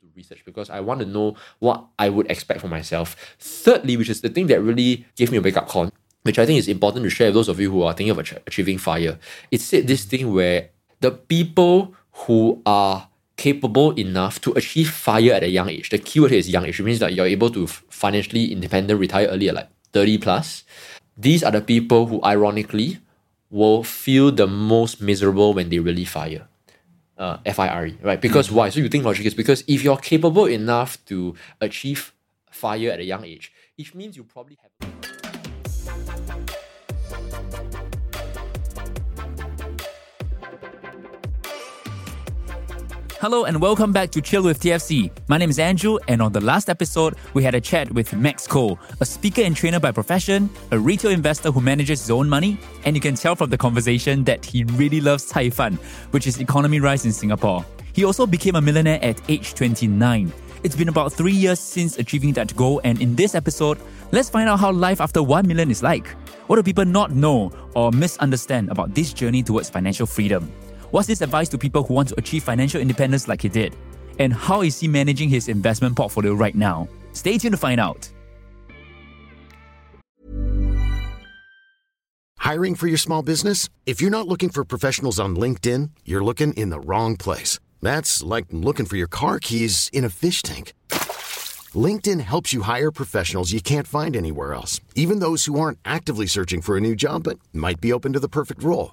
to research because I want to know what I would expect for myself. Thirdly, which is the thing that really gave me a wake up call, which I think is important to share with those of you who are thinking of achieving fire. It said this thing where the people who are capable enough to achieve fire at a young age. The keyword here is young age, which means that you're able to financially independent, retire early like 30 plus. These are the people who, ironically, will feel the most miserable when they really fire. Uh, F-I-R-E, right? Because mm-hmm. why? So you think logic is because if you're capable enough to achieve fire at a young age, it means you probably have. Hello and welcome back to Chill with TFC. My name is Andrew, and on the last episode, we had a chat with Max Koh, a speaker and trainer by profession, a retail investor who manages his own money, and you can tell from the conversation that he really loves Cai Fan, which is economy rice in Singapore. He also became a millionaire at age 29. It's been about three years since achieving that goal, and in this episode, let's find out how life after 1 million is like. What do people not know or misunderstand about this journey towards financial freedom? What's his advice to people who want to achieve financial independence like he did? And how is he managing his investment portfolio right now? Stay tuned to find out. Hiring for your small business? If you're not looking for professionals on LinkedIn, you're looking in the wrong place. That's like looking for your car keys in a fish tank. LinkedIn helps you hire professionals you can't find anywhere else, even those who aren't actively searching for a new job but might be open to the perfect role.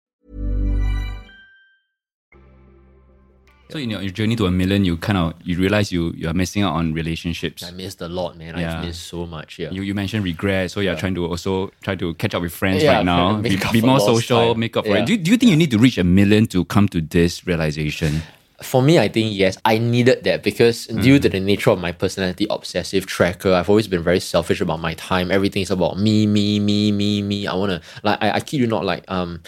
So in your, your, journey to a million, you kind of, you realize you, you are missing out on relationships. I missed a lot, man. Yeah. I missed so much, yeah. You, you mentioned regret, so you're yeah. trying to also try to catch up with friends yeah, right now. Be, be more social, time. make up for it. Do, do you think you need to reach a million to come to this realization? for me, I think yes, I needed that because mm. due to the nature of my personality, obsessive tracker, I've always been very selfish about my time. Everything is about me, me, me, me, me. I wanna like I, I kid you not like um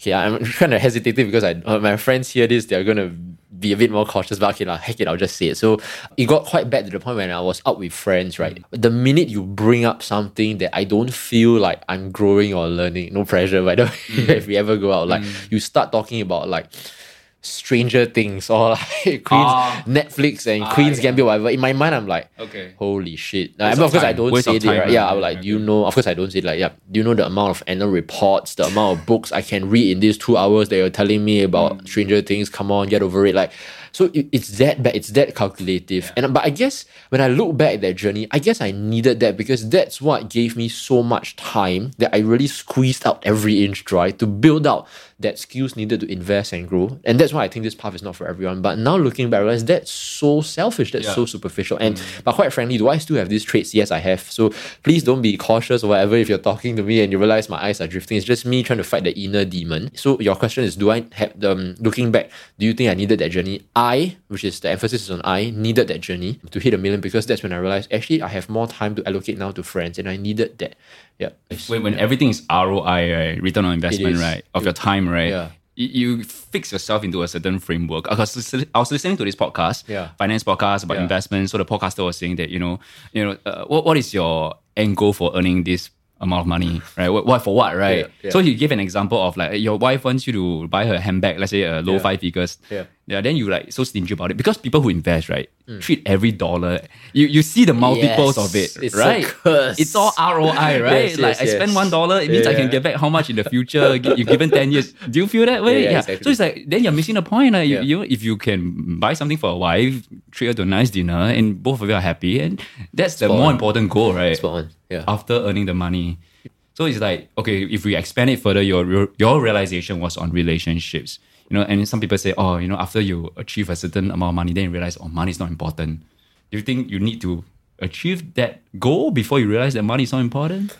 okay, I'm kind of hesitating because I uh, my friends hear this, they're gonna be a bit more cautious. But okay, like, heck it, I'll just say it. So it got quite bad to the point when I was out with friends, right? Mm. The minute you bring up something that I don't feel like I'm growing or learning, no pressure, by the way, mm. if we ever go out, like mm. you start talking about like Stranger Things or like Queen's ah. Netflix and ah, Queen's yeah. Gambit, whatever. In my mind, I'm like, okay, holy shit. I mean, of course, I don't Waste say it. Right? Yeah, I'm like, do you know? Of course, I don't say it. Like, yeah, do you know the amount of annual reports, the amount of books I can read in these two hours that you're telling me about mm. Stranger Things? Come on, get over it. Like, so it, it's that bad. It's that calculative. Yeah. And but I guess when I look back at that journey, I guess I needed that because that's what gave me so much time that I really squeezed out every inch dry to build out that skills needed to invest and grow. And that's why I think this path is not for everyone. But now looking back, I realize that's so selfish, that's yeah. so superficial. And mm. but quite frankly, do I still have these traits? Yes, I have. So please don't be cautious or whatever if you're talking to me and you realize my eyes are drifting. It's just me trying to fight the inner demon. So your question is, do I have the um, looking back, do you think I needed that journey? I, which is the emphasis is on I, needed that journey to hit a million because that's when I realized actually I have more time to allocate now to friends and I needed that. Yeah. When, when yeah. everything is ROI, right? Return on investment, right? Of your time, right? Yeah. You, you fix yourself into a certain framework. I was, I was listening to this podcast, yeah. finance podcast about yeah. investment. So the podcaster was saying that you know, you know, uh, what what is your end goal for earning this amount of money, right? What, what for what, right? Yeah, yeah. So he gave an example of like your wife wants you to buy her handbag, let's say a low yeah. five figures. Yeah. Yeah, then you like so stingy about it because people who invest, right, mm. treat every dollar. You you see the multiples yes, of it, it's right? It's all ROI, right? yes, like yes, I spend one dollar, it means I can get back how much in the future. You've given ten years. Do you feel that way? Yeah. Exactly. So it's like then you're missing the point. Like, you, you if you can buy something for a wife, treat her to a nice dinner, and both of you are happy, and that's Spot the more on. important goal, right? Spot on. Yeah. After earning the money. So it's like, okay, if we expand it further, your your realization was on relationships. You know, and some people say, oh, you know, after you achieve a certain amount of money, then you realize, oh, money is not important. Do you think you need to achieve that goal before you realize that money is not important?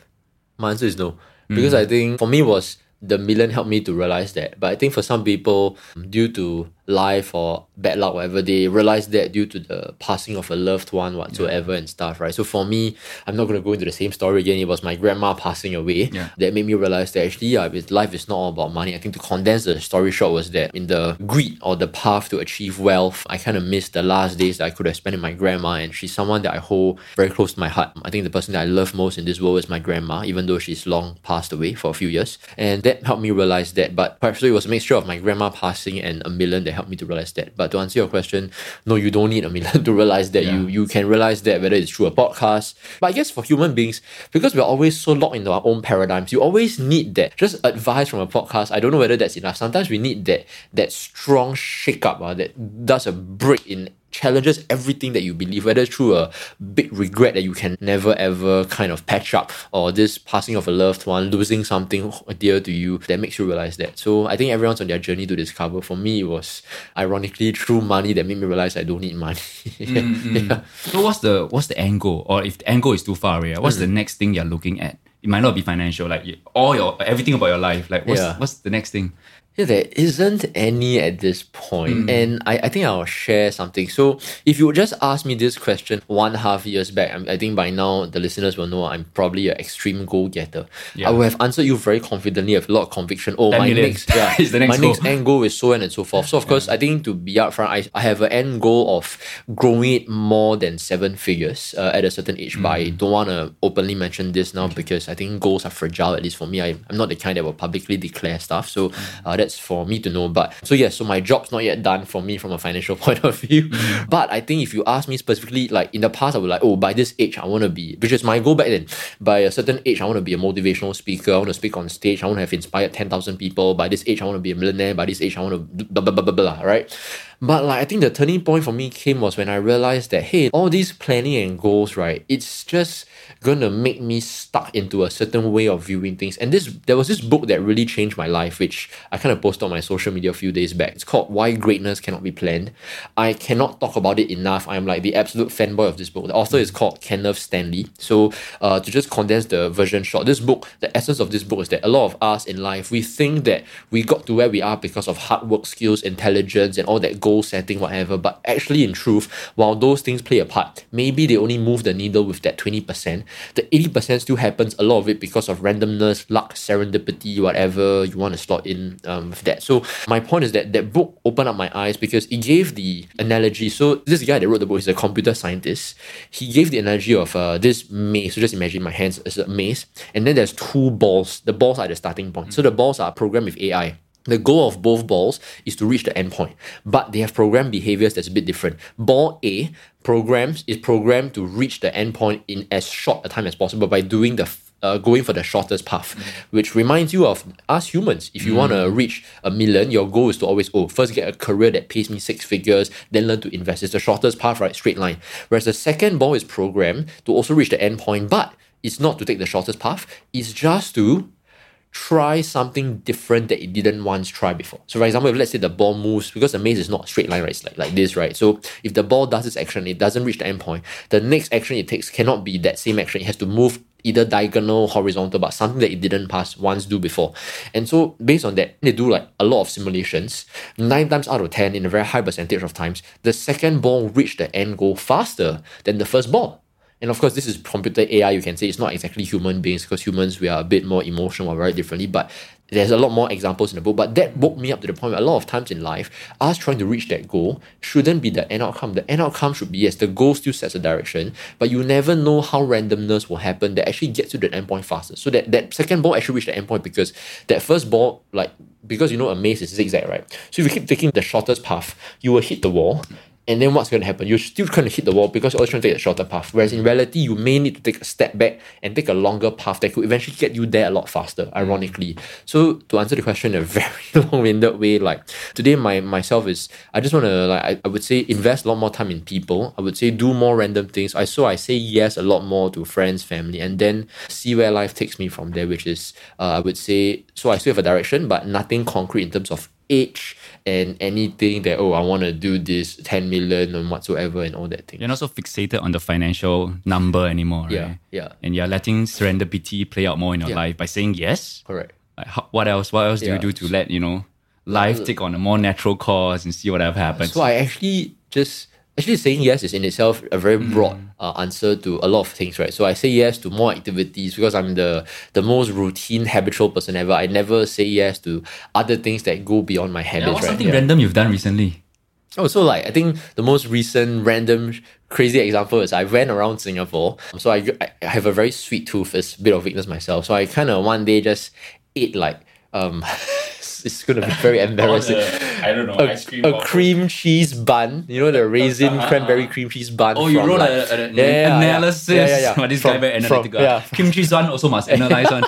My answer is no. Because mm. I think for me was the million helped me to realize that. But I think for some people, due to life or bad luck, whatever, they realize that due to the passing of a loved one whatsoever and stuff, right? So for me, I'm not going to go into the same story again. It was my grandma passing away Yeah. that made me realize that actually, yeah, life is not all about money. I think to condense the story short was that in the greed or the path to achieve wealth, I kind of missed the last days that I could have spent with my grandma, and she's someone that I hold very close to my heart. I think the person that I love most in this world is my grandma, even though she's long passed away for a few years, and that helped me realize that. But perhaps it was a mixture of my grandma passing and a million that helped me to realize that. But to answer your question, no, you don't need a million to realize that. You you can realize that whether it's through a podcast. But I guess for human beings, because we're always so locked into our own paradigms, you always need that. Just advice from a podcast. I don't know whether that's enough. Sometimes we need that that strong shake up uh, that does a break in challenges everything that you believe, whether through a big regret that you can never ever kind of patch up, or this passing of a loved one, losing something dear to you that makes you realize that. So I think everyone's on their journey to discover. For me, it was ironically through money that made me realize I don't need money. yeah. So what's the what's the angle. Or if the angle is too far away, what's the Mm. next thing you're looking at? It might not be financial, like all your everything about your life. Like what's Yeah. what's the next thing? Yeah, there isn't any at this point. And I, I think I'll share something. So if you just ask me this question one half years back, I, I think by now the listeners will know I'm probably an extreme goal getter. Yeah. I would have answered you very confidently with a lot of conviction. Oh, 10 my next, yeah, is the next my goal. next end goal is so on and so forth. So of course, I think to be upfront, I, I have an end goal of growing it more than seven figures uh, at a certain age. But I don't want to openly mention this now because I think goals are fragile. At least for me, I, I'm not the kind that will publicly declare stuff. So uh, that's for me to know. But so yes, so my job's not yet done for me from a financial point of view. Mm. But I think if you ask me specifically, like in the past, I would like, oh, by this age, I want to be, which is my goal back then. By a certain age, I want to be a motivational speaker. I want to speak on stage. I want to have inspired 10,000 people. By this age, I want to be a millionaire. By this age, I want to blah, blah, blah, blah, blah, right? But like, I think the turning point for me came was when I realized that, hey, all these planning and goals, right? It's just gonna make me stuck into a certain way of viewing things. And this, there was this book that really changed my life, which I kind of posted on my social media a few days back. It's called Why Greatness Cannot Be Planned. I cannot talk about it enough. I'm like the absolute fanboy of this book. The author is called Kenneth Stanley. So, uh, to just condense the version short, this book, the essence of this book is that a lot of us in life, we think that we got to where we are because of hard work, skills, intelligence, and all that goal setting, whatever. But actually, in truth, while those things play a part, maybe they only move the needle with that 20%. The 80% still happens, a lot of it because of randomness, luck, serendipity, whatever you want to slot in um, with that. So, my point is that that book opened up my eyes because it gave the analogy. So, this guy that wrote the book is a computer scientist. He gave the analogy of uh, this maze. So, just imagine my hands as a maze, and then there's two balls. The balls are the starting point. So, the balls are programmed with AI. The goal of both balls is to reach the endpoint, but they have programmed behaviors that's a bit different. Ball A programs is programmed to reach the endpoint in as short a time as possible by doing the uh, going for the shortest path, which reminds you of us humans. If you want to reach a million, your goal is to always oh first get a career that pays me six figures, then learn to invest. It's the shortest path, right? Straight line. Whereas the second ball is programmed to also reach the endpoint, but it's not to take the shortest path. It's just to try something different that it didn't once try before. So for example, if let's say the ball moves, because the maze is not a straight line, right? It's like, like this, right? So if the ball does its action, it doesn't reach the end point, the next action it takes cannot be that same action. It has to move either diagonal, horizontal, but something that it didn't pass once do before. And so based on that, they do like a lot of simulations. Nine times out of ten, in a very high percentage of times, the second ball reached the end goal faster than the first ball. And of course, this is computer AI, you can say it's not exactly human beings because humans, we are a bit more emotional or very differently, but there's a lot more examples in the book. But that woke me up to the point where a lot of times in life, us trying to reach that goal shouldn't be the end outcome. The end outcome should be yes, the goal still sets a direction, but you never know how randomness will happen that actually gets to the end point faster. So that, that second ball actually reached the end point because that first ball, like because you know a maze is zigzag, right? So if you keep taking the shortest path, you will hit the wall. And then what's going to happen? You're still trying to hit the wall because you're always trying to take a shorter path. Whereas in reality, you may need to take a step back and take a longer path that could eventually get you there a lot faster, ironically. So to answer the question in a very long-winded way, like today my myself is I just want to like I, I would say invest a lot more time in people. I would say do more random things. I so I say yes a lot more to friends, family, and then see where life takes me from there, which is uh, I would say so I still have a direction, but nothing concrete in terms of age and anything that oh I want to do this 10 million and whatsoever and all that thing. You're not so fixated on the financial number anymore, right? Yeah, yeah. And you're letting serendipity play out more in your Yeah. life by saying yes. Correct. Like, how, what else? What else do Yeah. you do to let you know life uh, take on a more natural course and see whatever happens? So I actually just actually saying yes is in itself a very broad uh, answer to a lot of things, right? So I say yes to more activities because I'm the the most routine habitual person ever. I never say yes to other things that go beyond my Yeah, habits, what's right? something Yeah. random you've done recently? Oh, so like I think the most recent random crazy example is I went around Singapore. So I, I have a very sweet tooth, it's a bit of weakness myself. So I kind of one day just ate like um, it's gonna be very embarrassing. I don't know, A, a cream cheese bun, you know the raisin cranberry cream cheese bun. Oh, you wrote like- a, Yeah, analysis. Yeah, yeah, yeah. But this From- guy very from- analytical. yeah. Kim Chi Sun also must analyze one.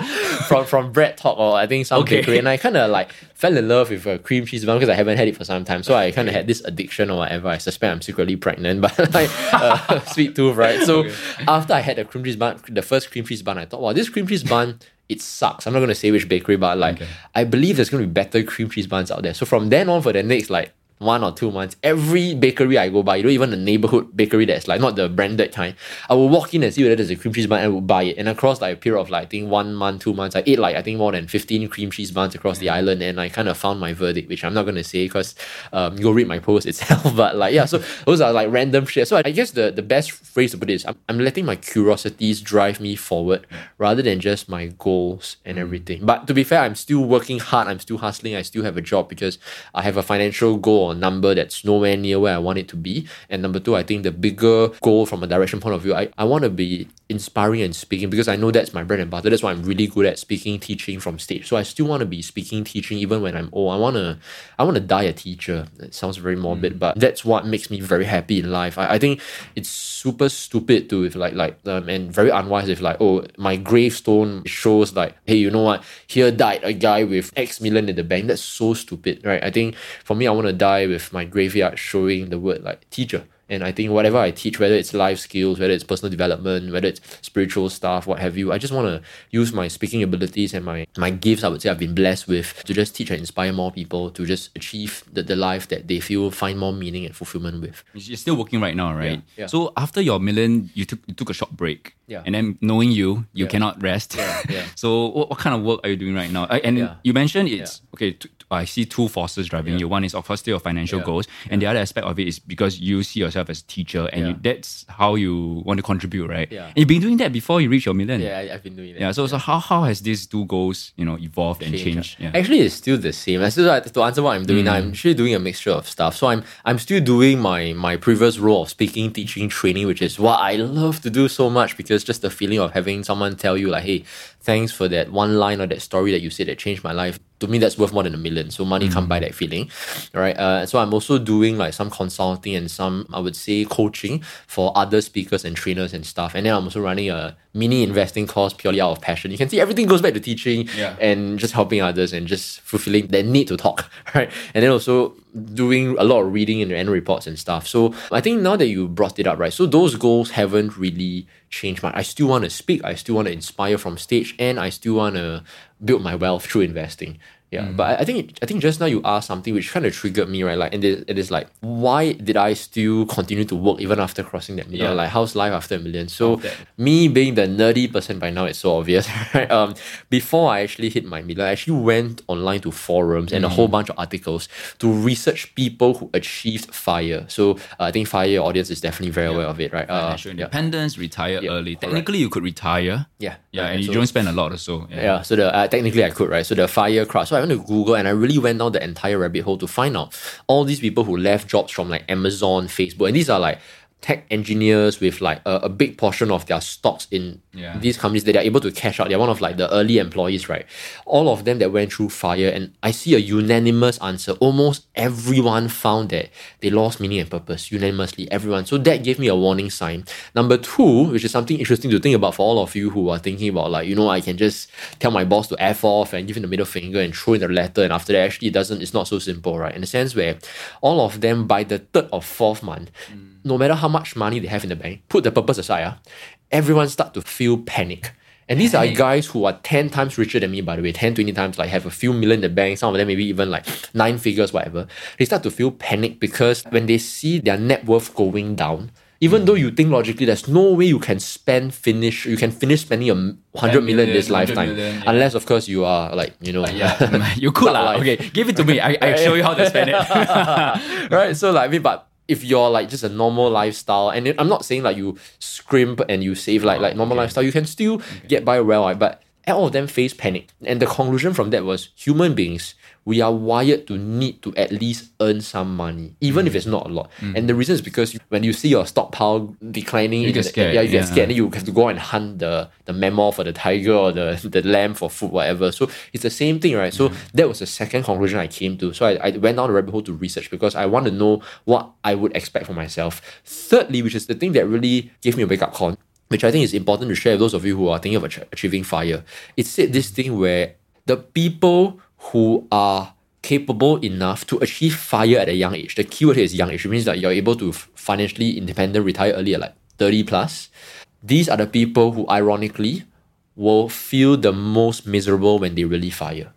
from from BreadTalk or I think some Okay. bakery, and I kind of like fell in love with a cream cheese bun because I haven't had it for some time. So I kind of had this addiction or whatever. I suspect I'm secretly pregnant, but like uh, sweet tooth, right? So after I had the cream cheese bun, the first cream cheese bun, I thought, wow, this cream cheese bun. It sucks. I'm not gonna say which bakery, but like I believe there's gonna be better cream cheese buns out there. So from then on, for the next like one or two months, every bakery I go by, you know, even the neighborhood bakery that's like not the branded kind, I will walk in and see whether there's a cream cheese bun and I will buy it. And across like a period of like I think one month, two months, I ate like I think more than 15 cream cheese buns across the island and I kind of found my verdict, which I'm not gonna say because um go read my post itself. But like yeah, so those are like random shit. So I guess the, the best phrase to put it is I'm, I'm letting my curiosities drive me forward rather than just my goals and everything. But to be fair, I'm still working hard, I'm still hustling, I still have a job because I have a financial goal or number that's nowhere near where I want it to be. And number two, I think the bigger goal from a direction point of view, I, I want to be inspiring and speaking because I know that's my bread and butter. That's why I'm really good at speaking, teaching from stage. So I still want to be speaking, teaching even when I'm old. I wanna I wanna die a teacher. It sounds very morbid, but that's what makes me very happy in life. I, I think it's super stupid to if like like um, and very unwise if like oh my gravestone shows like hey you know what here died a guy with X million in the bank. That's so stupid, right? I think for me I want to with my graveyard showing the word like teacher. And I think whatever I teach, whether it's life skills, whether it's personal development, whether it's spiritual stuff, what have you, I just want to use my speaking abilities and my, my gifts I would say I've been blessed with to just teach and inspire more people to just achieve the, the life that they feel find more meaning and fulfillment with. You're still working right now, right? Yeah, yeah. So after your million, you took you took a short break. Yeah. And then knowing you, you Yeah. cannot rest. Yeah, yeah. so what, what kind of work are you doing right now? Uh, And Yeah. you mentioned it's okay. T- I see two forces driving you. One is of course still your financial goals, and the other aspect of it is because you see yourself as a teacher, and you, that's how you want to contribute, right? Yeah. And you've been doing that before you reach your million. Yeah, I, I've been doing that. Yeah. So so how how has these two goals you know evolved and changed? Yeah. Actually, it's still the same. I still to answer what I'm doing now. I'm actually doing a mixture of stuff. So I'm I'm still doing my my previous role of speaking, teaching, training, which is what I love to do so much because just the feeling of having someone tell you like, hey, thanks for that one line or that story that you said that changed my life. To me, that's worth more than a million. So money can't buy that feeling, right Uh, so I'm also doing like some consulting and some I would say coaching for other speakers and trainers and stuff. And then I'm also running a mini investing course purely out of passion. You can see everything goes back to teaching Yeah. and just helping others and just fulfilling that need to talk, right? And then also doing a lot of reading in the annual reports and stuff. So I think now that you brought it up, right? So those goals haven't really changed much. I still want to speak, I still want to inspire from stage, and I still want to build my wealth through investing. Yeah, but I- I think I think just now you asked something which kind of triggered me, right? Like, and it, it is like, why did I still continue to work even after crossing that million? Yeah. Like, how's life after a million? So, that. me being the nerdy person by now, it's so obvious, right? Um, before I actually hit my million, I actually went online to forums and a Mm. whole bunch of articles to research people who achieved FIRE. So, uh, I think FIRE audience is definitely very aware of it, right? Uh, Financial yeah. independence, retire Yeah, early. correct. Technically, you could retire. Yeah, Yeah, right, and you so- don't spend a lot or so. Yeah, so the uh, technically I could, right? So the fire crowd. So I went to Google and I really went down the entire rabbit hole to find out all these people who left jobs from like Amazon, Facebook, and these are like tech engineers with like a, a big portion of their stocks in Yeah. these companies that they are able to cash out. They're one of like the early employees, right? All of them that went through fire, and I see a unanimous answer. Almost everyone found that they lost meaning and purpose unanimously. Everyone. So that gave me a warning sign. Number two, which is something interesting to think about for all of you who are thinking about like you know I can just tell my boss to f off and give him the middle finger and throw in the letter, and after that actually it doesn't. It's not so simple, right? In the sense where all of them by the third or fourth month, mm. No matter how much money they have in the bank, put the purpose aside, ah, everyone start to feel panic. And these are guys who are 10 times richer than me, by the way, 10, 20 times, like have a few million in the bank, some of them maybe even like nine figures, whatever. They start to feel panic because when they see their net worth going down, Even though you think logically, there's no way you can spend finish you can finish spending a hundred million this lifetime, million, yeah. unless of course you are like you know yeah, you could lah. Okay, give it to me. I I show you how to spend it. right? So like I mean, but if you're like just a normal lifestyle, and I'm not saying like you scrimp and you save like like oh, normal lifestyle, you can still get by well, right? But all of them face panic, and the conclusion from that was human beings. We are wired to need to at least earn some money, even if mm. it's not a lot. Mm. And the reason is because when you see your stockpile declining, You get the- Yeah, you get yeah. scared, and you have to go and hunt the the mammoth or the tiger or the the lamb for food, whatever. So it's the same thing, right? So mm. that was the second conclusion I came to. So I, I went down the rabbit hole to research because I want to know what I would expect for myself. Thirdly, which is the thing that really gave me a wake up call, which I think is important to share with those of you who are thinking of ach- achieving fire. It said this thing where the people who are capable enough to achieve fire at a young age. The keyword here is young age. It means that you're able to financially independent, retire early at like 30 plus. These are the people who ironically will feel the most miserable when they really fire.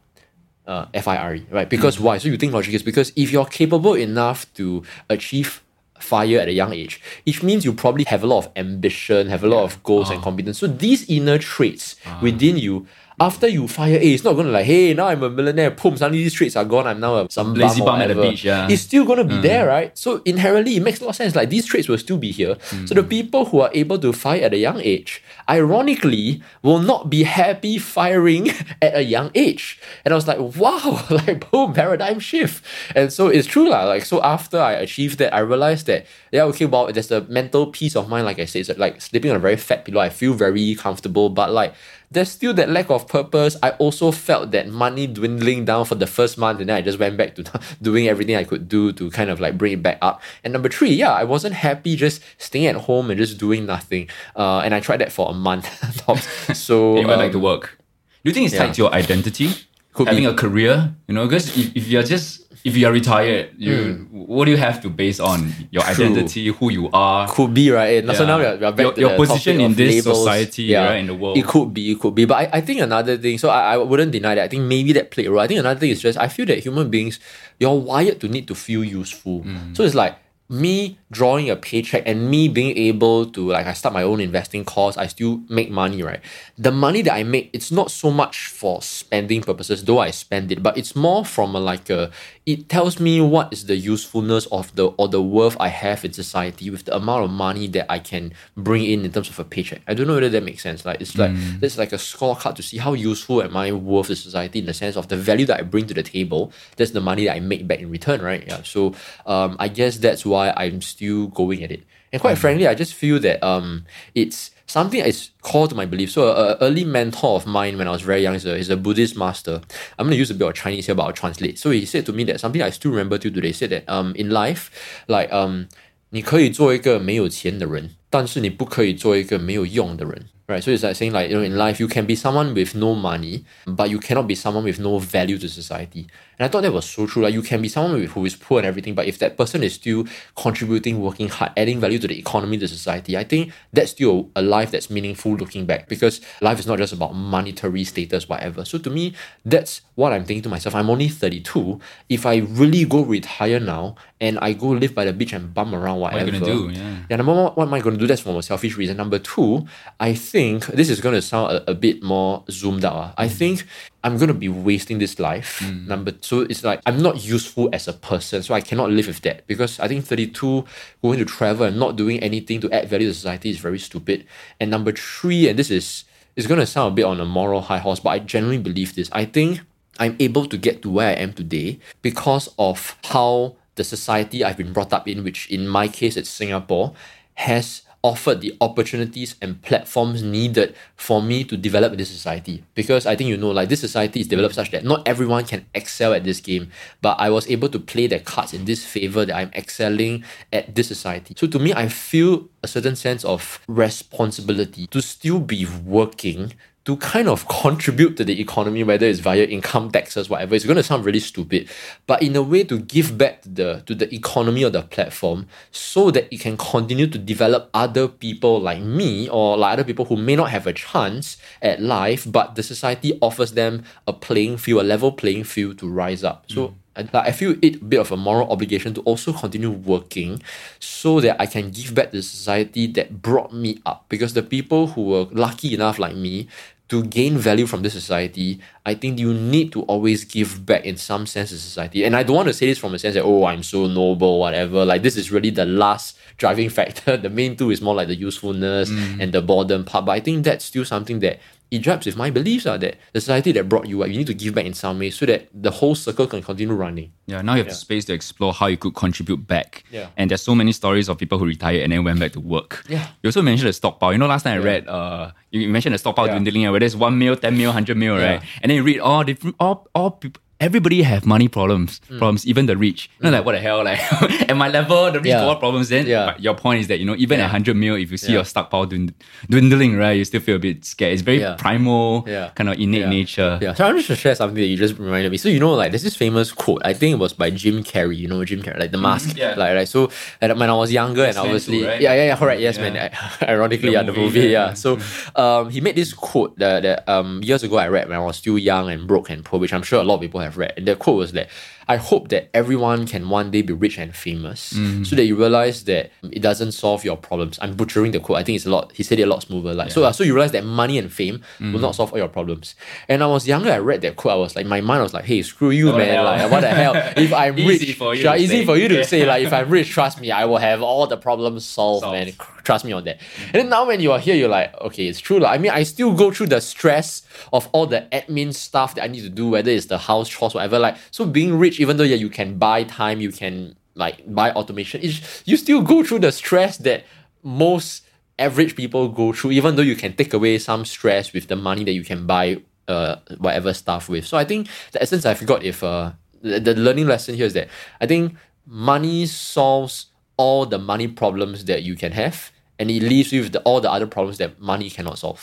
Uh, F-I-R-E, right? Because mm. why? So you think logic is because if you're capable enough to achieve fire at a young age, it means you probably have a lot of ambition, have a lot of goals and ah. competence. So these inner traits ah. within you, after you fire, eh, it's not gonna like, hey, now I'm a millionaire, boom, suddenly these traits are gone, I'm now a some lazy bum, at the beach, yeah. It's still gonna be there, right? So inherently, it makes a lot of sense. Like these traits will still be here. So the people who are able to fire at a young age, ironically, will not be happy firing at a young age. And I was like, wow, like boom, paradigm shift. And so it's true, lah. Like so, after I achieved that, I realized that yeah, okay, well, there's a mental peace of mind. Like I said, it's like sleeping on a very fat pillow. I feel very comfortable, but like there's still that lack of purpose. I also felt that money dwindling down for the first month, and then I just went back to doing everything I could do to kind of like bring it back up. And number three, yeah, I wasn't happy just staying at home and just doing nothing. Uh, and I tried that for a month tops. So you went um, back to work. Do you think it's yeah. tied to your identity? Could Having be. a career, you know, because if, if you're just if you're retired, you what do you have to base on your. True. identity, who you are? could be right. And So now we're, we're back Your- to your the position in this labels. society, right, in the world. It could be, it could be. But I, I think another thing. So I, I wouldn't deny that. I think maybe that played a role. I think another thing is just I feel that human beings you're wired to need to feel useful. Mm. So it's like me drawing a paycheck and me being able to like I start my own investing course, I still make money, right? The money that I make, it's not so much for spending purposes, though I spend it, but it's more from a like a it tells me what is the usefulness of the or the worth I have in society with the amount of money that I can bring in in terms of a paycheck. I don't know whether that makes sense. Like it's like it's like a scorecard to see how useful am I worth to society in the sense of the value that I bring to the table. That's the money that I make back in return, right? Yeah. So um, I guess that's why I'm still going at it. And quite frankly, I just feel that um, it's something that's core to my belief. So, a, a early mentor of mine when I was very young is a, is a Buddhist master. I'm going to use a bit of Chinese here, but I'll translate. So, he said to me that something I still remember till today. He said that um, in life, like um, 你可以做一个没有钱的人，但是你不可以做一个没有用的人。 Right, so it's like saying like you know in life you can be someone with no money, but you cannot be someone with no value to society. And I thought that was so true. Like you can be someone who is poor and everything, but if that person is still contributing, working hard, adding value to the economy, to society, I think that's still a life that's meaningful looking back because life is not just about monetary status, whatever. So to me, that's what I'm thinking to myself. I'm only 32. If I really go retire now and I go live by the beach and bum around, whatever. What are you gonna do? Yeah. Yeah, number one, what am I going to do? That's for a selfish reason. Number two, I think this is going to sound a, a bit more zoomed out. ah. I think I'm going to be wasting this life. Number two, it's like I'm not useful as a person, so I cannot live with that because I think 32 going to travel and not doing anything to add value to society is very stupid. And number three, and this is it's going to sound a bit on a moral high horse, but I genuinely believe this. I think I'm able to get to where I am today because of how the society I've been brought up in, which in my case it's Singapore, has offered the opportunities and platforms needed for me to develop this society. Because I think you know, like this society is developed such that not everyone can excel at this game, but I was able to play the cards in this favor that I'm excelling at this society. So to me, I feel a certain sense of responsibility to still be working to kind of contribute to the economy, whether it's via income taxes, whatever. It's going to sound really stupid, but in a way to give back to the to the economy of the platform, so that it can continue to develop other people like me or like other people who may not have a chance at life, but the society offers them a playing field, a level playing field to rise up. So. Mm. I, like, I feel it a bit of a moral obligation to also continue working so that I can give back to society that brought me up. Because the people who were lucky enough like me to gain value from this society, I think you need to always give back in some sense to society. And I don't want to say this from a sense that, oh, I'm so noble, whatever. Like, this is really the last driving factor. The main two is more like the usefulness mm. and the boredom part. But I think that's still something that it jives with my beliefs are that the society that brought you up, you need to give back in some way so that the whole circle can continue running. Yeah, now you have the space to explore how you could contribute back. Yeah. And there's so many stories of people who retired and then went back to work. Yeah. You also mentioned the stockpile. You know, last time I read, uh, you mentioned the stockpile Yeah. dwindling, whether it's one mil, 10 mil, 100 mil, right? And then you read all different, all, all people. Everybody have money problems, Mm. problems, even the rich. You know, like what the hell, like at my level, the rich Yeah. got what problems. Then Yeah. but your point is that you know, even Yeah. at hundred mil, if you see Yeah. your stockpile dwind- dwindling, right, you still feel a bit scared. It's very primal, kind of innate nature. Yeah, so I want to share something that you just reminded me. So you know, like there's this famous quote. I think it was by Jim Carrey. You know Jim Carrey, like the mask. yeah. Like right. So when I was younger, and Yes Man too, obviously, right? yeah, yeah, yeah, correct. Yes, man. Ironically, The yeah, the movie, movie. yeah, Yeah. yeah. So, um, he made this quote that, that um years ago I read when I was still young and broke and poor, which I'm sure a lot of people have read. The quote was that I hope that everyone can one day be rich and famous, Mm. so that you realize that it doesn't solve your problems. I'm butchering the quote. I think it's a lot. He said it a lot smoother. Like so, so you realize that money and fame Mm. will not solve all your problems. And I was younger. I read that quote. I was like, my mind was like, hey, screw you, the man. hell? Like, what the hell? If I'm Easy rich, for you yeah, easy say. for you to Yeah. say. Like, if I'm rich, trust me, I will have all the problems solved, Solved. man. Trust me on that. And then now when you are here, you're like, okay, it's true. Like, I mean, I still go through the stress of all the admin stuff that I need to do, whether it's the house chores, whatever. Like, so being rich, even though yeah, you can buy time, you can like buy automation, it's, you still go through the stress that most average people go through, even though you can take away some stress with the money that you can buy uh whatever stuff with. So I think the essence I forgot if uh the, the learning lesson here is that I think money solves all the money problems that you can have and it leaves you with the, all the other problems that money cannot solve.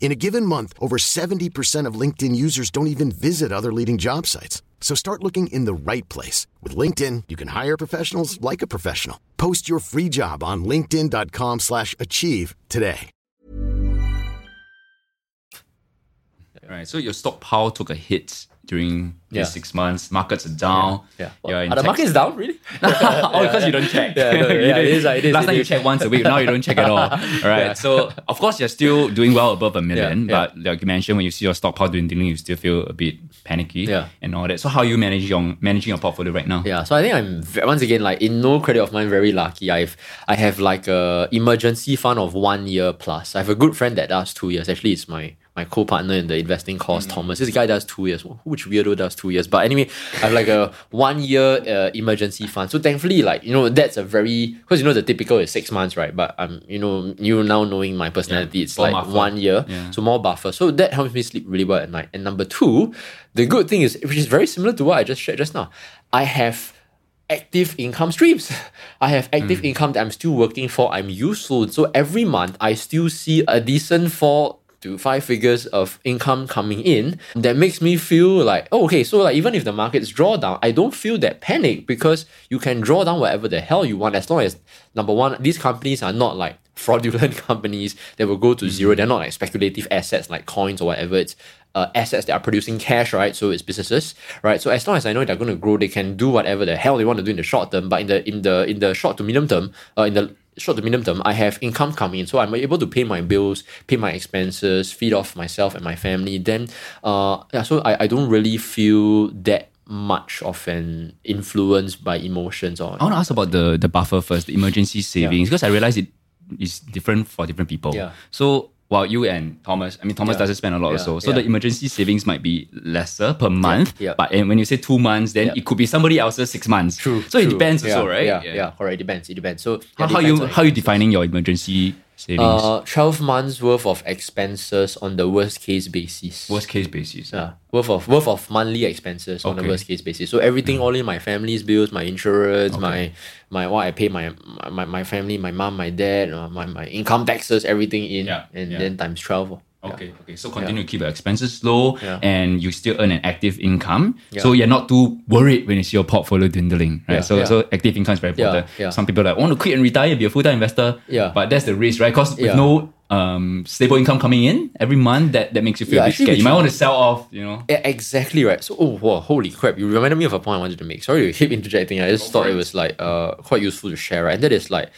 In a given month, over 70% of LinkedIn users don't even visit other leading job sites. So start looking in the right place. With LinkedIn, you can hire professionals like a professional. Post your free job on linkedin.com slash achieve today. Right. So your stockpile took a hit during Yeah. these six months. Markets are down. Yeah. You're in Are the markets down, really? oh, because you don't check. Yeah, no, You yeah, it is, uh, it is, Last it time you is. check once a week. Now you don't check at all. All right. Yeah. So of course you're still doing well above a million, Yeah, yeah. but like you mentioned, when you see your stockpile dwindling, you still feel a bit panicky. Yeah. And all that. So how are you managing your managing your portfolio right now? Yeah, so I think I'm once again like in no credit of mine very lucky. I've I have like a emergency fund of one year plus. I have a good friend that does two years. Actually, it's my my co-partner in the investing course, Thomas. This guy does two years. Which weirdo does two years? But anyway, I have like a one year uh, emergency fund. So thankfully, like you know, that's a very because you know the typical is six months, right? But I'm you know you now knowing my personality, it's more like buffer. one year, Yeah. so more buffer. So that helps me sleep really well at night. And number two, the good thing is which is very similar to what I just shared just now. I have active income streams. I have active income that I'm still working for. I'm useful. So every month I still see a decent four to five figures of income coming in that makes me feel like, oh, okay, so like even if the markets draw down, I don't feel that panic because you can draw down whatever the hell you want as long as number one, these companies are not like fraudulent companies that will go to zero. They're not like speculative assets like coins or whatever. It's uh, assets that are producing cash, right? So it's businesses, right? So as long as I know they're going to grow, they can do whatever the hell they want to do in the short term. But in the in the in the short to medium term, uh, in the short to medium term, I have income coming in, so I'm able to pay my bills, pay my expenses, feed off myself and my family. Then, uh, yeah, so I, I don't really feel that much of an influence by emotions or I want to ask about the the buffer first, the emergency savings, because I realize it is different for different people. Yeah. So while you and Thomas, I mean Thomas Yeah. doesn't spend a lot Yeah, also. So yeah. the emergency savings might be lesser per month. yeah. But and when you say two months, then it could be somebody else's six months. True. So it depends yeah, also, right? Yeah, yeah, correct. It depends. It depends. So How, how depends you how you defining your emergency savings? Uh, 12 months worth of expenses on the worst case basis. Worst case basis. Yeah. Worth of worth of monthly expenses okay. on the worst case basis. So everything mm. all in my family's bills, my insurance, okay. my my what I pay my my, my family, my mom, my dad, uh, my, my income taxes, everything in yeah. and yeah. then times 12. Okay, yeah. okay. So continue yeah. to keep your expenses low yeah. and you still earn an active income. So you're not too worried when it's your portfolio dwindling, right? So so active income is very important. Some people like want to quit and retire, be a full-time investor. Yeah. But that's the risk, right? Because with no um, stable income coming in every month, that, that makes you feel scared. You might want to sell off, you know. exactly right. So oh wow, holy crap. You reminded me of a point I wanted to make. Sorry to keep interjecting. I just thought it was like uh quite useful to share, right? And that is like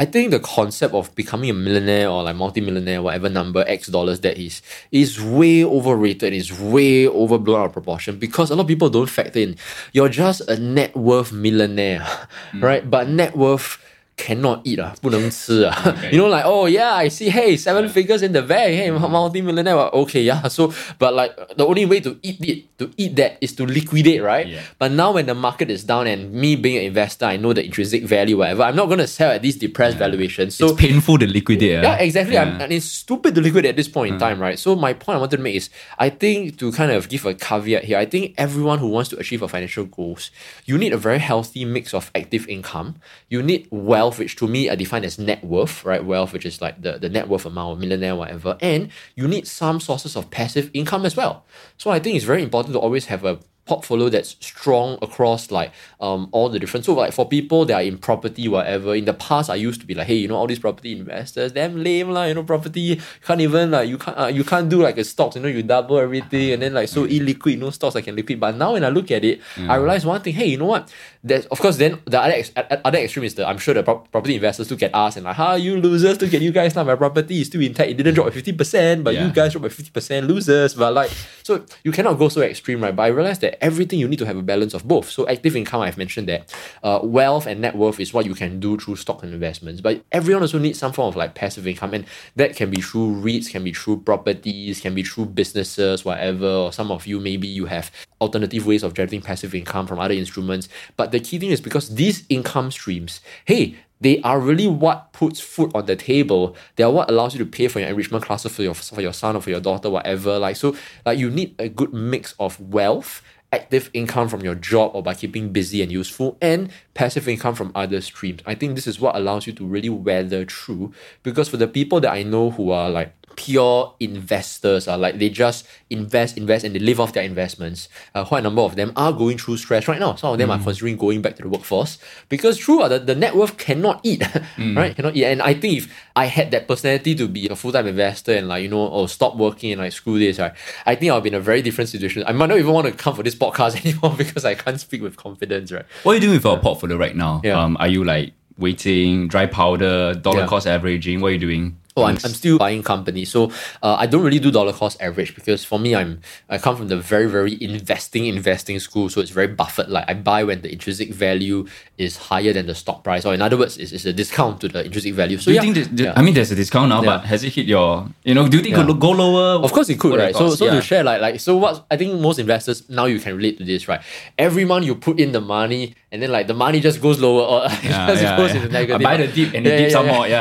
I think the concept of becoming a millionaire or like multi-millionaire, whatever number X dollars that is, is way overrated. Is way overblown out of proportion because a lot of people don't factor in. You're just a net worth millionaire, mm. right? But net worth cannot eat ah, 不能吃啊. You know, like, oh yeah, I see, hey, seven figures in the bank, hey, multi-millionaire, well, okay, yeah. So, but like, the only way to eat it, to eat that is to liquidate, right? Yeah. But now when the market is down and me being an investor, I know the intrinsic value, whatever, I'm not going to sell at these depressed valuations. So, it's painful to liquidate. yeah, ah. exactly. I'm, Yeah. and it's stupid to liquidate at this point in time, right? So my point I wanted to make is, I think to kind of give a caveat here, I think everyone who wants to achieve a financial goals, you need a very healthy mix of active income. You need wealth, which to me I define as net worth, right? Wealth, which is like the, the net worth amount, millionaire, whatever. And you need some sources of passive income as well. So I think it's very important to always have a portfolio that's strong across like um all the different so like for people that are in property whatever in the past I used to be like hey you know all these property investors damn lame lah you know property can't even like you can't uh, you can't do like a stocks you know you double everything and then like so illiquid no stocks I can liquid. But now when I look at it I realize one thing hey you know what? There's of course then the other ex- other extreme is the I'm sure the pro- property investors look at us and like how you losers look at you guys now my property is still intact it didn't drop by 50% but you guys drop by 50% losers. But like so you cannot go so extreme right? But I realized that everything you need to have a balance of both. So active income I've mentioned that uh, wealth and net worth is what you can do through stock and investments. But everyone also needs some form of like passive income and that can be through REITs can be through properties can be through businesses whatever or some of you maybe you have alternative ways of generating passive income from other instruments but the key thing is because these income streams hey they are really what puts food on the table. They are what allows you to pay for your enrichment classes for your for your son or for your daughter, whatever. Like so, like you need a good mix of wealth, active income from your job or by keeping busy and useful, and passive income from other streams. I think this is what allows you to really weather through. Because for the people that I know who are like pure investors are like they just invest, invest, and they live off their investments. Uh, quite a number of them are going through stress right now. Some of them are considering going back to the workforce because true, uh, the, the net worth cannot eat, right? Cannot eat. And I think if I had that personality to be a full time investor and like you know, oh stop working and like screw this, right? I think I'll be in a very different situation. I might not even want to come for this podcast anymore because I can't speak with confidence, right? What are you doing with your portfolio right now? Yeah. Um, are you like waiting, dry powder, dollar Yeah. cost averaging? What are you doing? Oh, I'm, I'm still buying companies. So uh, I don't really do dollar cost average because for me, I'm I come from the very very investing investing school. So it's very Buffett like. I buy when the intrinsic value is higher than the stock price, or in other words, it's, it's a discount to the intrinsic value. So Do you yeah, think that, yeah. I mean, there's a discount now, Yeah. but has it hit your, you know, do you think it could go lower? Of course it could, right? So so to share like like so what I think most investors now you can relate to this, right? Every month you put in the money and then like the money just goes lower or just goes into negative. I buy the dip and it dips some more, yeah.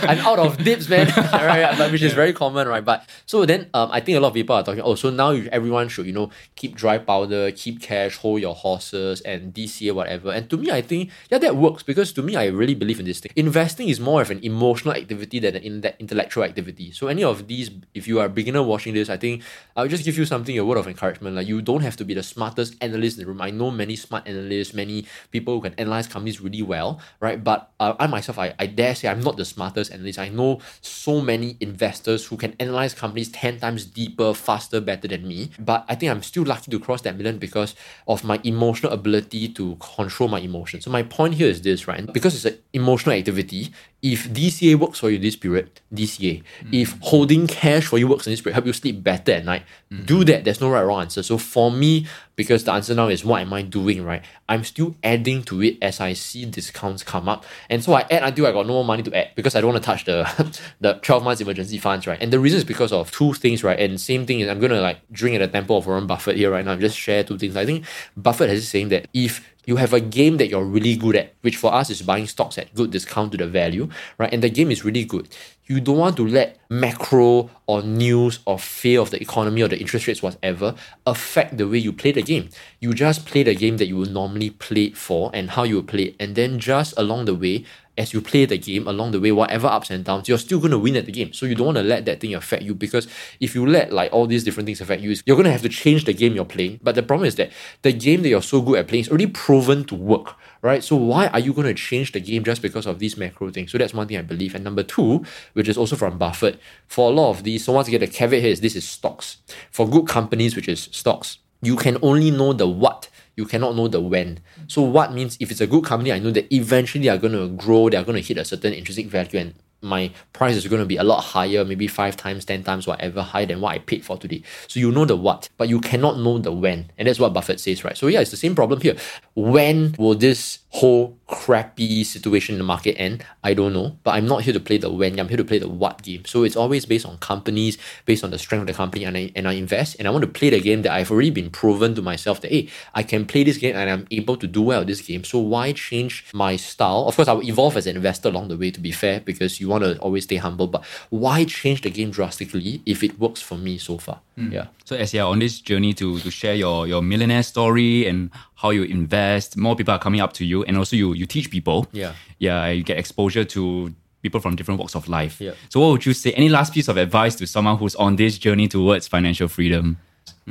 I'm, out of dips, man. right, but which is very common, right? But so then um I think a lot of people are talking, oh, so now you, everyone should, you know, keep dry powder, keep cash, hold your horses and DCA, whatever. And to me, I think yeah, that works because to me I really believe in this thing. Investing is more of an emotional activity than an in- that intellectual activity. So any of these, if you are a beginner watching this, I think I'll just give you something, a word of encouragement. Like you don't have to be the smartest analyst in the room. I know many smart analysts, many people who can analyze companies really well, right? But uh, I myself, I, I dare say I'm not the smartest analyst. I know so many investors who can analyze companies 10 times deeper, faster, better than me. But I think I'm still lucky to cross that million because of my emotional ability to control my emotions. So my point here is this, right? Because it's an emotional activity, if DCA works for you this period, DCA. Hmm. If holding cash for you works in this period, help you sleep better at night, hmm. do that. There's no right or wrong answer. So for me, because the answer now is what am I doing, right? I'm still adding to it as I see discounts come up. And so I add until I got no more money to add because I don't want to touch the the 12 months emergency funds, right? And the reason is because of two things, right? And same thing is I'm gonna like drink at the temple of Warren Buffett here right now. I'm just share two things. I think Buffett has saying that if you have a game that you're really good at, which for us is buying stocks at good discount to the value, right? And the game is really good. You don't want to let macro or news or fear of the economy or the interest rates, whatever, affect the way you play the game. You just play the game that you would normally play for and how you would play it. And then just along the way, as you play the game along the way, whatever ups and downs, you're still going to win at the game. So you don't want to let that thing affect you because if you let like all these different things affect you, you're going to have to change the game you're playing. But the problem is that the game that you're so good at playing is already proven to work, right? So why are you going to change the game just because of these macro things? So that's one thing I believe. And number two, which is also from Buffett, for a lot of these, so once again, the caveat here is this is stocks. For good companies, which is stocks, you can only know the what you cannot know the when. So what means if it's a good company, I know that eventually they are going to grow, they are going to hit a certain intrinsic value and my price is going to be a lot higher, maybe five times, ten times, whatever, higher than what I paid for today. So you know the what, but you cannot know the when. And that's what Buffett says, right? So yeah, it's the same problem here. When will this whole crappy situation in the market end? I don't know. But I'm not here to play the when, I'm here to play the what game. So it's always based on companies, based on the strength of the company, and I and I invest and I want to play the game that I've already been proven to myself that hey, I can play this game and I'm able to do well this game. So why change my style? Of course, I will evolve as an investor along the way to be fair, because you want to always stay humble. But why change the game drastically if it works for me so far? Hmm. Yeah. So as you're on this journey to to share your your millionaire story and how you invest, more people are coming up to you, and also you you teach people. Yeah. yeah, you get exposure to people from different walks of life. Yeah. So what would you say? Any last piece of advice to someone who's on this journey towards financial freedom?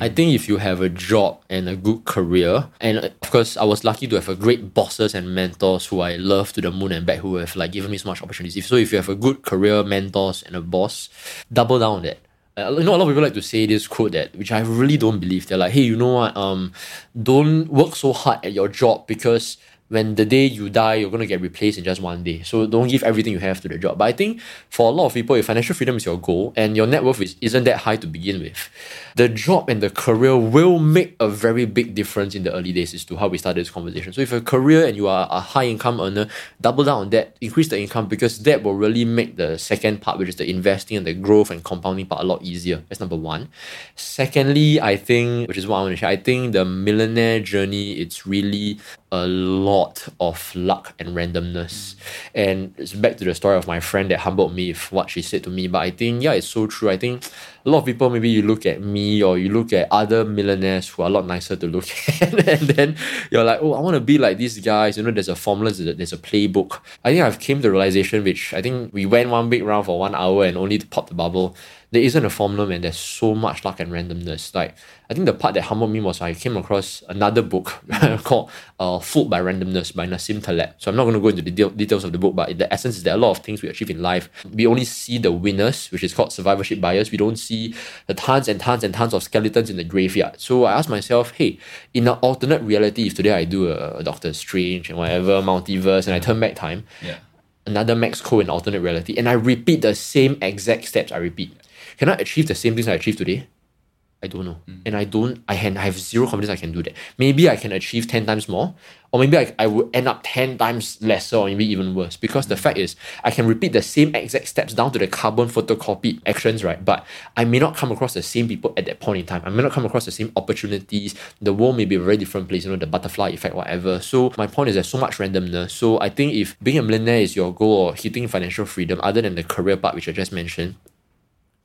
I think if you have a job and a good career, and of course, I was lucky to have a great bosses and mentors who I love to the moon and back, who have like given me so much opportunities. If- So if you have a good career, mentors, and a boss, double down on that. Uh, you know, a lot of people like to say this quote that, which I really don't believe. They're like, "Hey, you know what? Um, don't work so hard at your job because when the day you die, you're going to get replaced in just one day. So don't give everything you have to the job. But I think for a lot of people, if financial freedom is your goal and your net worth is, isn't that high to begin with, the job and the career will make a very big difference in the early days as to how we started this conversation. So if a career and you are a high income earner, double down on that, increase the income because that will really make the second part, which is the investing and the growth and compounding part a lot easier. That's number one. Secondly, I think, which is what I want to share, I think the millionaire journey, it's really a lot of luck and randomness. And it's back to the story of my friend that humbled me with what she said to me. But I think, yeah, it's so true. I think a lot of people, maybe you look at me or you look at other millionaires who are a lot nicer to look at, and then you're like, oh, I want to be like these guys. You know, there's a formula, there's a, playbook. I think I've came to the realization, which I think we went one big round for one hour and only to pop the bubble. There isn't a formula, man. There's so much luck and randomness. Like, I think the part that humbled me was I came across another book called uh, Fooled by Randomness by Nassim Taleb. So I'm not going to go into the detail- details of the book, but the essence is that a lot of things we achieve in life, we only see the winners, which is called survivorship bias. We don't see the tons and tons and tons of skeletons in the graveyard. So I asked myself, hey, in an alternate reality, if today I do a Doctor Strange and whatever, multiverse, and I turn back time, Yeah. another Max Koh in alternate reality, and I repeat the same exact steps I repeat. Can I achieve the same things I achieved today? I don't know. Mm. And I don't, I, can, I have zero confidence I can do that. Maybe I can achieve 10 times more, or maybe I, I would end up 10 times lesser, or maybe even worse. Because the mm. fact is, I can repeat the same exact steps down to the carbon photocopy actions, right? But I may not come across the same people at that point in time. I may not come across the same opportunities. The world may be a very different place, you know, the butterfly effect, whatever. So my point is there's so much randomness. So I think if being a millionaire is your goal or hitting financial freedom, other than the career part, which I just mentioned,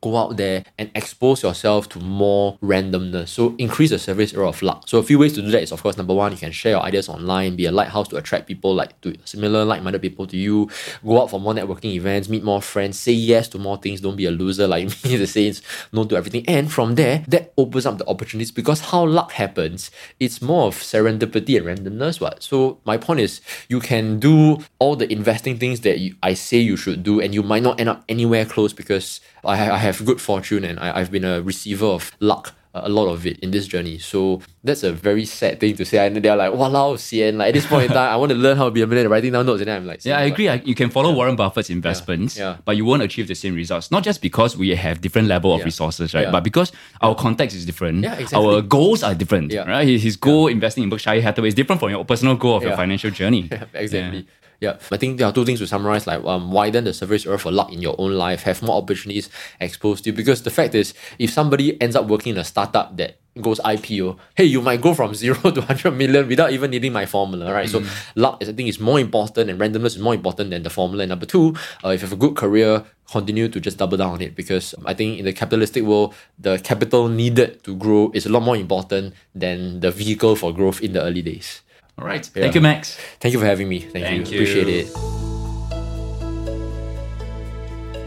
go out there and expose yourself to more randomness. So increase the surface area of luck. So a few ways to do that is of course number one, you can share your ideas online, be a lighthouse to attract people like to similar like-minded people to you. Go out for more networking events, meet more friends, say yes to more things. Don't be a loser like me that says no to everything. And from there, that opens up the opportunities because how luck happens, it's more of serendipity and randomness. What? So my point is you can do all the investing things that you, I say you should do, and you might not end up anywhere close because I, ha- I have good fortune and I, I've been a receiver of luck, uh, a lot of it in this journey. So that's a very sad thing to say. And they're like, wow, CN, like at this point in time, I want to learn how to be a millionaire, writing down notes. And then I'm like, Yeah, I agree. I- You can follow Warren Buffett's investments, Yeah. but you won't achieve the same results. Not just because we have different level of Yeah. resources, right? Yeah. But because our context is different. Yeah, exactly. Our goals are different, Yeah. right? His, his goal investing in Berkshire Hathaway is different from your personal goal of your financial journey. exactly. Yeah. I think there are two things to summarize like um, widen the surface area for luck in your own life, have more opportunities exposed to you. Because the fact is, if somebody ends up working in a startup that goes IPO, hey, you might go from zero to 100 million without even needing my formula, right? So luck, is, I think, is more important and randomness is more important than the formula. And number two, uh, if you have a good career, continue to just double down on it because I think in the capitalistic world, the capital needed to grow is a lot more important than the vehicle for growth in the early days. All right. Thank you, Max. Thank you for having me. Thank, Thank you. Appreciate it.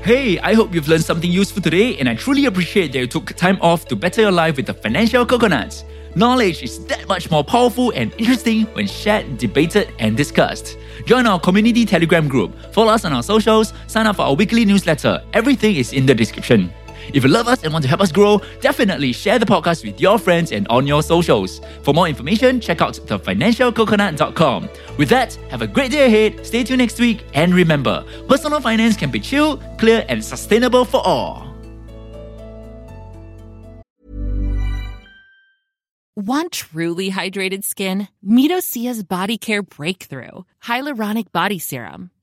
Hey, I hope you've learned something useful today, and I truly appreciate that you took time off to better your life with the financial coconuts. Knowledge is that much more powerful and interesting when shared, debated, and discussed. Join our community Telegram group, follow us on our socials, sign up for our weekly newsletter. Everything is in the description. If you love us and want to help us grow, definitely share the podcast with your friends and on your socials. For more information, check out thefinancialcoconut.com. With that, have a great day ahead, stay tuned next week, and remember personal finance can be chill, clear, and sustainable for all. Want truly hydrated skin? Meet Osea's Body Care Breakthrough Hyaluronic Body Serum.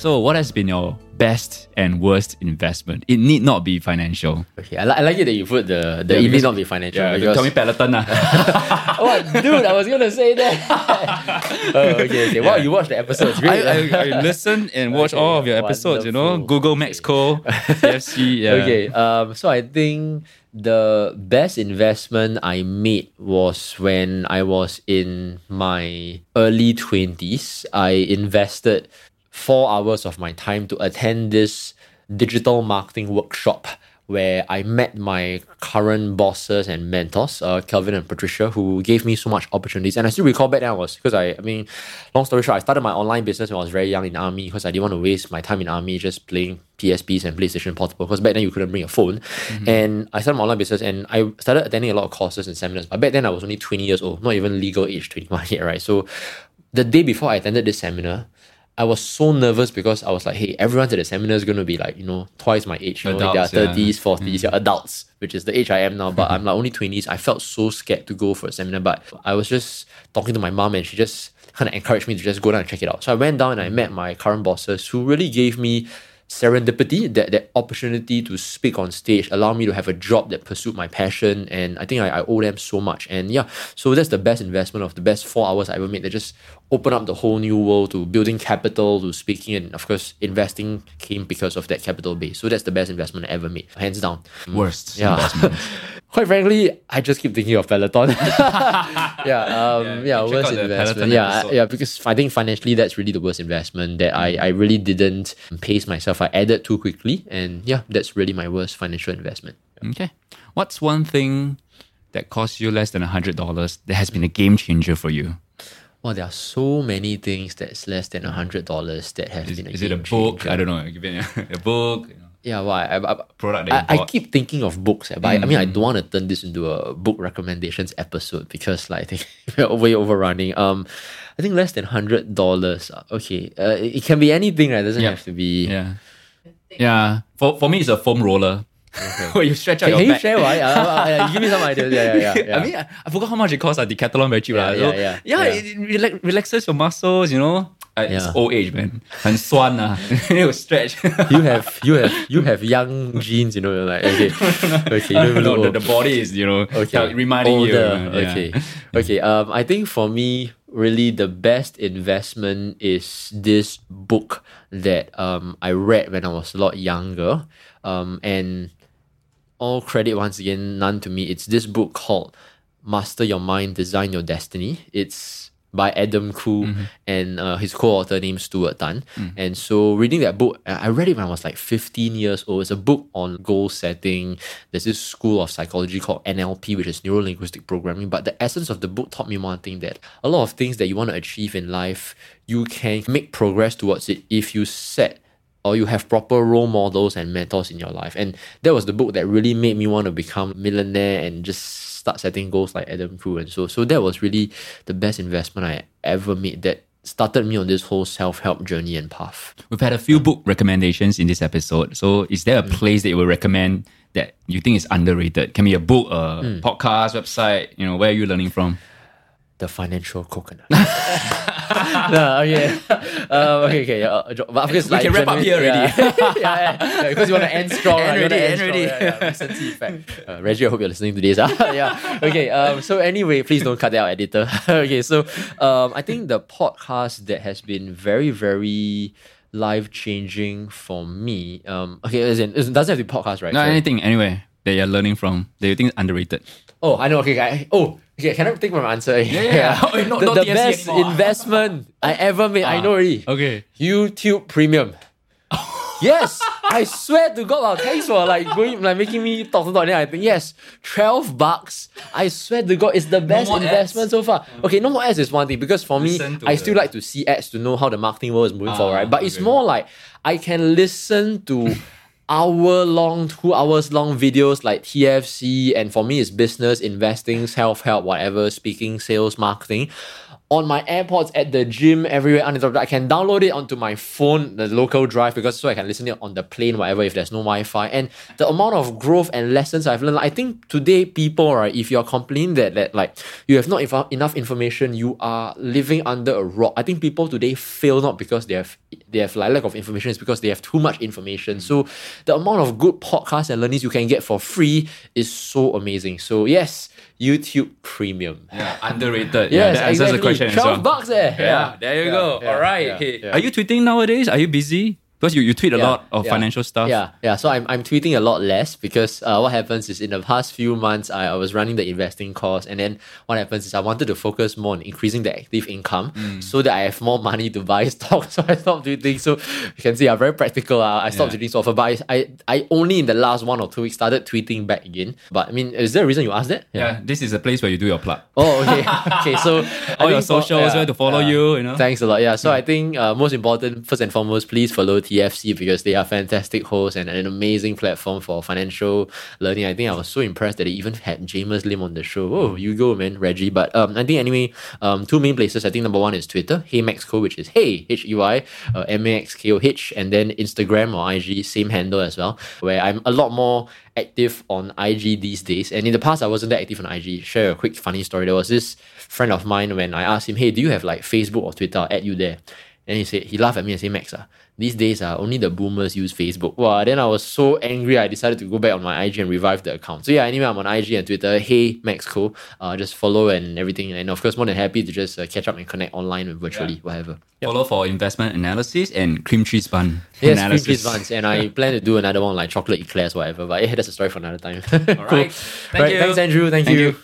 So, what has been your best and worst investment? It need not be financial. Okay, I, li- I like it that you put the the it need not be financial. Yeah, because, tell me Peloton. ah. oh, dude, I was gonna say that. oh, okay, okay. Wow, you watched the episodes. I, I, I listen and watch Okay, all of your episodes, you know, wonderful. Google Mexico, TFC. Yeah. Okay, um, so I think the best investment I made was when I was in my early 20s. I invested four hours of my time to attend this digital marketing workshop where I met my current bosses and mentors, uh, Kelvin and Patricia, who gave me so much opportunities. And I still recall back then I was because I, I mean, long story short, I started my online business when I was very young in army because I didn't want to waste my time in army just playing PSPs and PlayStation Portable because back then you couldn't bring a phone. And I started my online business and I started attending a lot of courses and seminars. But back then I was only 20 years old, not even legal age 21 yet, right? So the day before I attended this seminar, I was so nervous because I was like, hey, everyone at the seminar is going to be like, you know, twice my age. You know, Adults, they are yeah. 30s, 40s, yeah, adults, which is the age I am now. But I'm like only 20s. I felt so scared to go for a seminar. But I was just talking to my mom and she just kind of encouraged me to just go down and check it out. So I went down and I met my current bosses who really gave me serendipity, that, that opportunity to speak on stage, allow me to have a job that pursued my passion. And I think I, I owe them so much. And yeah, so that's the best investment of the best four hours I ever made. That just opened up the whole new world to building capital, to speaking, and of course, investing came because of that capital base. So that's the best investment I ever made, hands down. Worst Yeah. Quite frankly, I just keep thinking of Peloton. yeah, um, yeah, check worst investment. Yeah, episode. yeah, because I think financially that's really the worst investment that I, I really didn't pace myself. I added too quickly, and yeah, that's really my worst financial investment. Okay. What's one thing that costs you less than $100 that has been a game changer for you? Well, there are so many things that's less than a hundred dollars that have Is, been a is it a book? changer. I don't know. Give it a book, you know, Yeah, well, I, I, product I, I keep thinking of books, eh, but I, I mean, I don't want to turn this into a book recommendations episode because, like, I think we're way overrunning. Um, I think less than hundred dollars. Okay, uh, it, can be anything, right? It doesn't have to be. Yeah. Yeah. For, for me, it's a foam roller. Where you stretch out Can, your can you share why? Uh, uh, uh, give me some ideas. Yeah, yeah, yeah. yeah. I mean, I, I forgot how much it costs at Decathlon, very cheap. Yeah, So, yeah, yeah. yeah. it relax, relaxes your muscles, you know. Uh, It's Yeah. old age, man. 很酸啊. it will stretch. you have you have you have young genes. You know, you're like okay, okay. You don't even no, look the, the body is, you know, okay. tell- reminding you. Older, uh, yeah. Okay. Okay. Um, I think for me, really the best investment is this book that um I read when I was a lot younger. Um, and all credit once again, none to me. It's this book called Master Your Mind, Design Your Destiny. It's by Adam Khoo and uh, his co-author named Stuart Tan. And so reading that book, I read it when I was like 15 years old. It's a book on goal setting. There's this school of psychology called NLP, which is neuro linguistic programming. But the essence of the book taught me one thing that a lot of things that you want to achieve in life, you can make progress towards it if you set or you have proper role models and mentors in your life. And that was the book that really made me want to become a millionaire and just start setting goals like Adam Khoo. And so, so that was really the best investment I ever made that started me on this whole self-help journey and path. We've had a few book recommendations in this episode. So, is there a mm. place that you would recommend that you think is underrated? Can be a book, a mm. podcast, website. You know, where are you learning from? The financial coconut. no, okay. Um, okay, okay. Uh, jo- but because We like can wrap up generally- here already. Yeah, yeah, yeah, because you want to end strong. End right? Already, end end strong, already. Yeah, yeah. Recency effect. Uh, Reggie, I hope you're listening to this. ah. yeah. Okay. Um. So anyway, please don't cut that out, editor. okay. So um, I think the podcast that has been very, very life changing for me. Um. Okay. As in, it doesn't have to be podcast, right? No, So- anything, anyway, that you're learning from that you think is underrated. Oh, I know. Okay, okay. Oh, okay. Can I take my answer? Yeah, yeah. Oh, not- the not the best anymore. investment I ever made. I know already. Okay. YouTube Premium. yes, I swear to God, wow, thanks for like going like making me talk to talk. Then I think yes, twelve bucks. I swear to God, it's the best more investment ads. so far. Okay, no more ads is one thing because for me, Listen to I the- still like to see ads to know how the marketing world is moving forward, Ah, right? But it's more like I can listen to hour long, two hours long videos like TFC, and for me, it's business, investing, self help, whatever, speaking, sales, marketing. On my AirPods at the gym, everywhere uninterrupted. I can download it onto my phone, the local drive, because so I can listen it on the plane, whatever, if there's no Wi-Fi. And the amount of growth and lessons I've learned, I think today people, right, if you're complaining that, that like you have not inf- enough information, you are living under a rock. I think people today fail not because they have they have like lack of information, it's because they have too much information. So the amount of good podcasts and learnings you can get for free is so amazing. So yes, YouTube Premium. Yeah, underrated. Yes, yeah, that answers the exactly. question. as 12 well. bucks eh. Yeah, there you Yeah, go. yeah, All right. yeah, Hey, yeah. Are you tweeting nowadays? Are you busy? Because you, you tweet a Yeah, lot of yeah, financial stuff. Yeah, yeah. So I'm, I'm tweeting a lot less because uh, what happens is in the past few months, I, I was running the investing course. And then what happens is I wanted to focus more on increasing the active income Mm. so that I have more money to buy stocks. So I stopped tweeting. So you can see I'm very practical. Uh, I stopped Yeah. tweeting so often. But I, I, I only in the last one or two weeks started tweeting back again. But I mean, is there a reason you asked that? Yeah, this is a place where you do your plug. Oh, okay. okay, so All your socials, where to follow you, you know. Thanks a lot. Yeah. So I think uh, most important, first and foremost, please follow TFC because they are fantastic hosts and an amazing platform for financial learning. I think I was so impressed that they even had James Lim on the show. Oh, you go, man, Reggie. But um, I think anyway, um, two main places. I think number one is Twitter, Hey MaxKoh, which is Hey H E Y uh, M A X K O H, and then Instagram or IG, same handle as well, where I'm a lot more active on IG these days. And in the past, I wasn't that active on IG. Share a quick funny story. There was this friend of mine when I asked him, "Hey, do you have like Facebook or Twitter? I'll add you there." And he said he laughed at me and said, "Max, ah, these days uh, only the boomers use Facebook." Wow, then I was so angry. I decided to go back on my IG and revive the account. So yeah, anyway, I'm on IG and Twitter. Hey, Max Koh. Uh, just follow and everything. And of course, more than happy to just uh, catch up and connect online and virtually, whatever. Follow for investment analysis and cream cheese bun Yes, cream cheese buns, and I plan to do another one like chocolate eclairs, whatever. But yeah, that's a story for another time. All right. Thank right, you. Thanks, Andrew. Thank, Thank you. you.